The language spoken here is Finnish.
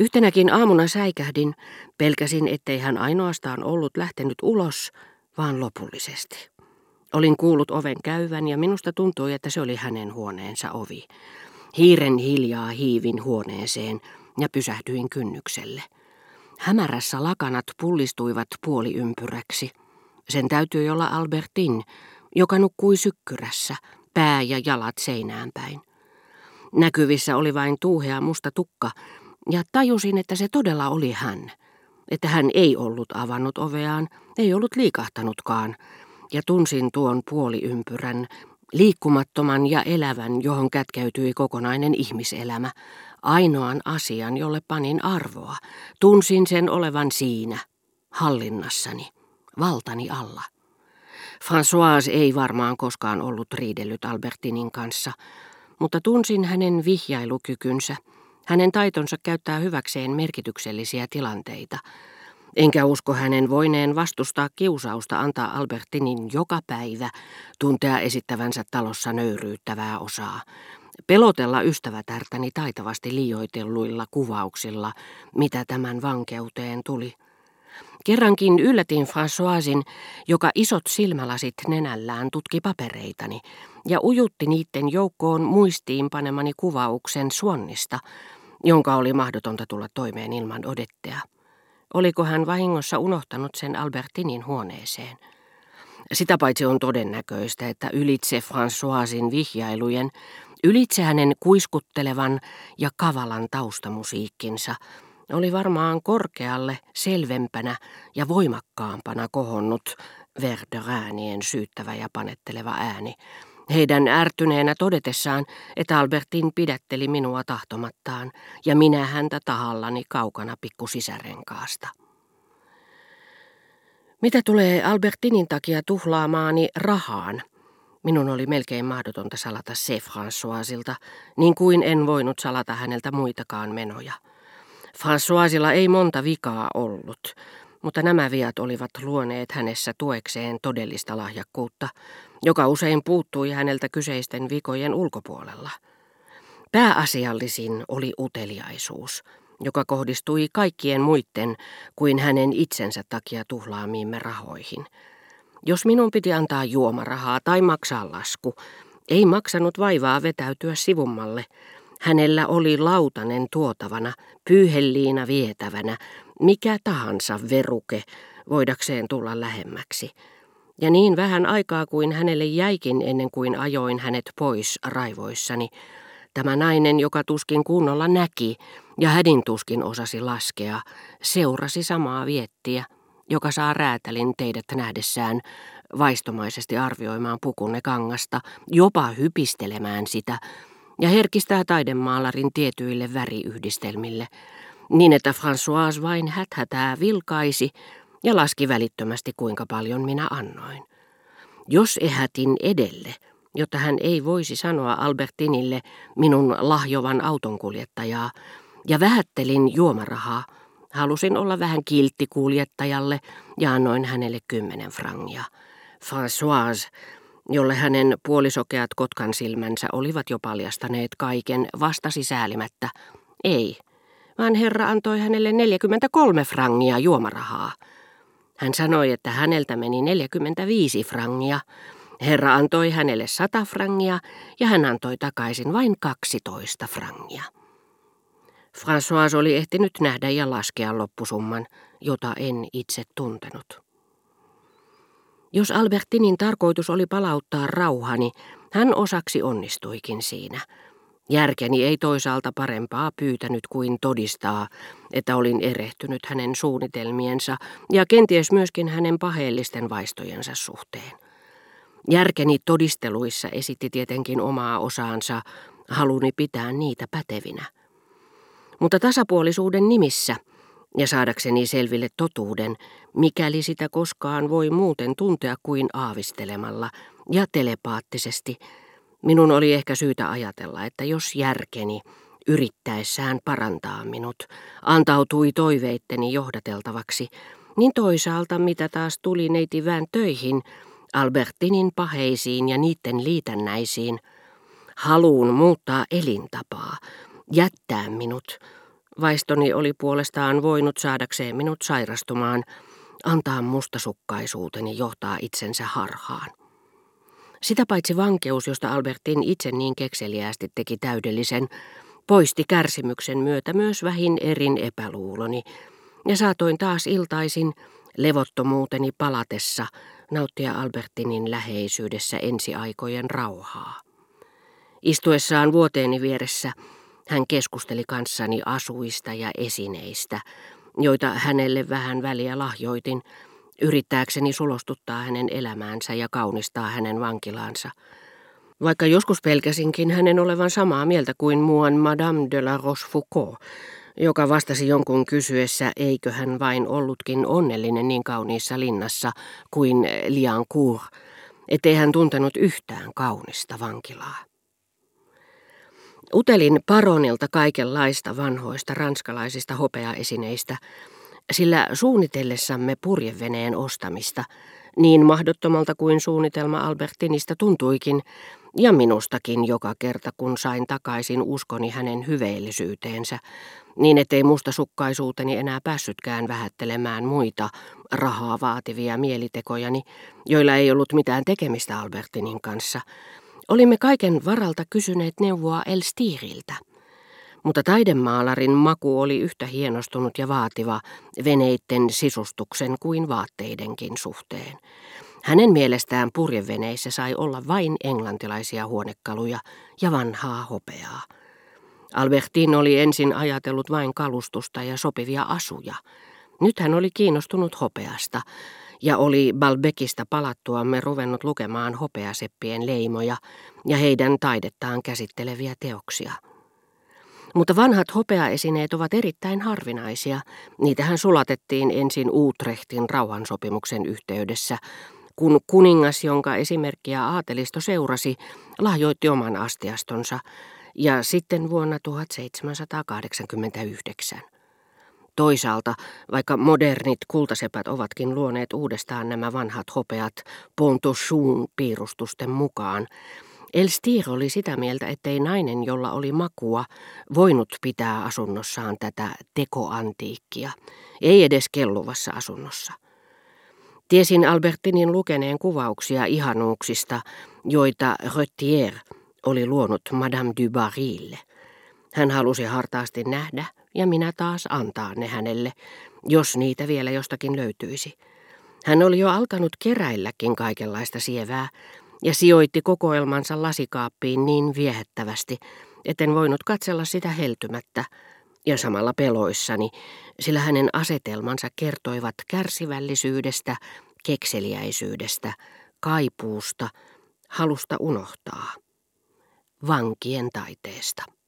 Yhtenäkin aamuna säikähdin, pelkäsin, ettei hän ainoastaan ollut lähtenyt ulos, vaan lopullisesti. Olin kuullut oven käyvän ja minusta tuntui, että se oli hänen huoneensa ovi. Hiiren hiljaa hiivin huoneeseen ja pysähdyin kynnykselle. Hämärässä lakanat pullistuivat puoliympyräksi. Sen täytyi olla Albertin, joka nukkui sykkyrässä, pää ja jalat seinään päin. Näkyvissä oli vain tuuhea musta tukka, ja tajusin, että se todella oli hän. Että hän ei ollut avannut oveaan, ei ollut liikahtanutkaan, ja tunsin tuon puoliympyrän, liikkumattoman ja elävän, johon kätkeytyi kokonainen ihmiselämä, ainoan asian, jolle panin arvoa. Tunsin sen olevan siinä, hallinnassani, valtani alla. François ei varmaan koskaan ollut riidellyt Albertinin kanssa, mutta tunsin hänen vihjailukykynsä, hänen taitonsa käyttää hyväkseen merkityksellisiä tilanteita. Enkä usko hänen voineen vastustaa kiusausta antaa Albertinin joka päivä tuntea esittävänsä talossa nöyryyttävää osaa. Pelotella ystävätärtäni taitavasti liioitelluilla kuvauksilla, mitä tämän vankeuteen tuli. Kerrankin yllätin Françoisin, joka isot silmälasit nenällään tutki papereitani ja ujutti niiden joukkoon muistiin panemani kuvauksen suonnista, jonka oli mahdotonta tulla toimeen ilman odettea. Oliko hän vahingossa unohtanut sen Albertinin huoneeseen? Sitä paitsi on todennäköistä, että ylitse Françoisin vihjailujen, ylitse hänen kuiskuttelevan ja kavalan taustamusiikkinsa, oli varmaan korkealle, selvempänä ja voimakkaampana kohonnut Verderäänien syyttävä ja panetteleva ääni, heidän ärtyneenä todetessaan, että Albertin pidätteli minua tahtomattaan ja minä häntä tahallani kaukana pikkusisärenkaasta. Mitä tulee Albertinin takia tuhlaamaani rahaan, minun oli melkein mahdotonta salata se Françoisilta, niin kuin en voinut salata häneltä muitakaan menoja. Françoisilla ei monta vikaa ollut, mutta nämä viat olivat luoneet hänessä tuekseen todellista lahjakkuutta, joka usein puuttui häneltä kyseisten vikojen ulkopuolella. Pääasiallisin oli uteliaisuus, joka kohdistui kaikkien muiden kuin hänen itsensä takia tuhlaamiimme rahoihin. Jos minun piti antaa juomarahaa tai maksaa lasku, ei maksanut vaivaa vetäytyä sivummalle. Hänellä oli lautanen tuotavana, pyyhelliina vietävänä, mikä tahansa veruke voidakseen tulla lähemmäksi. Ja niin vähän aikaa kuin hänelle jäikin ennen kuin ajoin hänet pois raivoissani, tämä nainen, joka tuskin kunnolla näki ja hädin tuskin osasi laskea, seurasi samaa viettiä, joka saa räätälin teidät nähdessään vaistomaisesti arvioimaan pukunne kangasta, jopa hypistelemään sitä, ja herkistää taidemaalarin tietyille väriyhdistelmille, niin että François vain häthätää vilkaisi ja laski välittömästi kuinka paljon minä annoin. Jos ehätin edelle, jotta hän ei voisi sanoa Albertinille minun lahjovan autonkuljettajaa, ja vähättelin juomarahaa, halusin olla vähän kiltti kuljettajalle ja annoin hänelle kymmenen frangia. François, jolle hänen puolisokeat kotkan silmänsä olivat jo paljastaneet kaiken, vastasi säälimättä, ei, vaan herra antoi hänelle 43 frangia juomarahaa. Hän sanoi, että häneltä meni 45 frangia. Herra antoi hänelle 100 frangia ja hän antoi takaisin vain 12 frangia. François oli ehtinyt nähdä ja laskea loppusumman, jota en itse tuntenut. Jos Albertinin tarkoitus oli palauttaa rauhani, hän osaksi onnistuikin siinä – Järkeni ei toisaalta parempaa pyytänyt kuin todistaa, että olin erehtynyt hänen suunnitelmiensa ja kenties myöskin hänen paheellisten vaistojensa suhteen. Järkeni todisteluissa esitti tietenkin omaa osaansa, haluni pitää niitä pätevinä. Mutta tasapuolisuuden nimissä ja saadakseni selville totuuden, mikäli sitä koskaan voi muuten tuntea kuin aavistelemalla ja telepaattisesti – Minun oli ehkä syytä ajatella, että jos järkeni, yrittäessään parantaa minut, antautui toiveitteni johdateltavaksi, niin toisaalta mitä taas tuli neitivään töihin, Albertinin paheisiin ja niiden liitännäisiin, haluun muuttaa elintapaa, jättää minut, Vaistoni oli puolestaan voinut saadakseen minut sairastumaan, antaa mustasukkaisuuteni johtaa itsensä harhaan. Sitä paitsi vankeus, josta Albertin itse niin kekseliäästi teki täydellisen, poisti kärsimyksen myötä myös vähin erin epäluuloni, ja saatoin taas iltaisin levottomuuteni palatessa nauttia Albertinin läheisyydessä ensiaikojen rauhaa. Istuessaan vuoteeni vieressä hän keskusteli kanssani asuista ja esineistä, joita hänelle vähän väliä lahjoitin, yrittääkseni sulostuttaa hänen elämäänsä ja kaunistaa hänen vankilaansa. Vaikka joskus pelkäsinkin hänen olevan samaa mieltä kuin muuan Madame de la Rochefoucauld, joka vastasi jonkun kysyessä, eikö hän vain ollutkin onnellinen niin kauniissa linnassa kuin Liancourt, ettei hän tuntenut yhtään kaunista vankilaa. Utelin paronilta kaikenlaista vanhoista ranskalaisista hopeaesineistä, sillä suunnitellessamme purjeveneen ostamista, niin mahdottomalta kuin suunnitelma Albertinista tuntuikin, ja minustakin joka kerta kun sain takaisin uskoni hänen hyveellisyyteensä, niin ettei mustasukkaisuuteni enää päässytkään vähättelemään muita rahaa vaativia mielitekojani, joilla ei ollut mitään tekemistä Albertinin kanssa. Olimme kaiken varalta kysyneet neuvoa Elstiriltä. Mutta taidemaalarin maku oli yhtä hienostunut ja vaativa veneitten sisustuksen kuin vaatteidenkin suhteen. Hänen mielestään purjeveneissä sai olla vain englantilaisia huonekaluja ja vanhaa hopeaa. Albertin oli ensin ajatellut vain kalustusta ja sopivia asuja. Nyt hän oli kiinnostunut hopeasta ja oli Balbekista palattuamme ruvennut lukemaan hopeaseppien leimoja ja heidän taidettaan käsitteleviä teoksia. Mutta vanhat hopeaesineet ovat erittäin harvinaisia. Niitähän sulatettiin ensin Utrechtin rauhansopimuksen yhteydessä, kun kuningas, jonka esimerkkiä aatelisto seurasi, lahjoitti oman astiastonsa, ja sitten vuonna 1789. Toisaalta, vaikka modernit kultasepät ovatkin luoneet uudestaan nämä vanhat hopeat Pontossuun piirustusten mukaan, Elstir oli sitä mieltä, ettei nainen, jolla oli makua, voinut pitää asunnossaan tätä tekoantiikkia, ei edes kelluvassa asunnossa. Tiesin Albertinin lukeneen kuvauksia ihanuuksista, joita Röttier oli luonut Madame du Barille. Hän halusi hartaasti nähdä ja minä taas antaa ne hänelle, jos niitä vielä jostakin löytyisi. Hän oli jo alkanut keräilläkin kaikenlaista sievää ja sijoitti kokoelmansa lasikaappiin niin viehättävästi, etten voinut katsella sitä heltymättä ja samalla peloissani, sillä hänen asetelmansa kertoivat kärsivällisyydestä, kekseliäisyydestä, kaipuusta, halusta unohtaa, vankien taiteesta.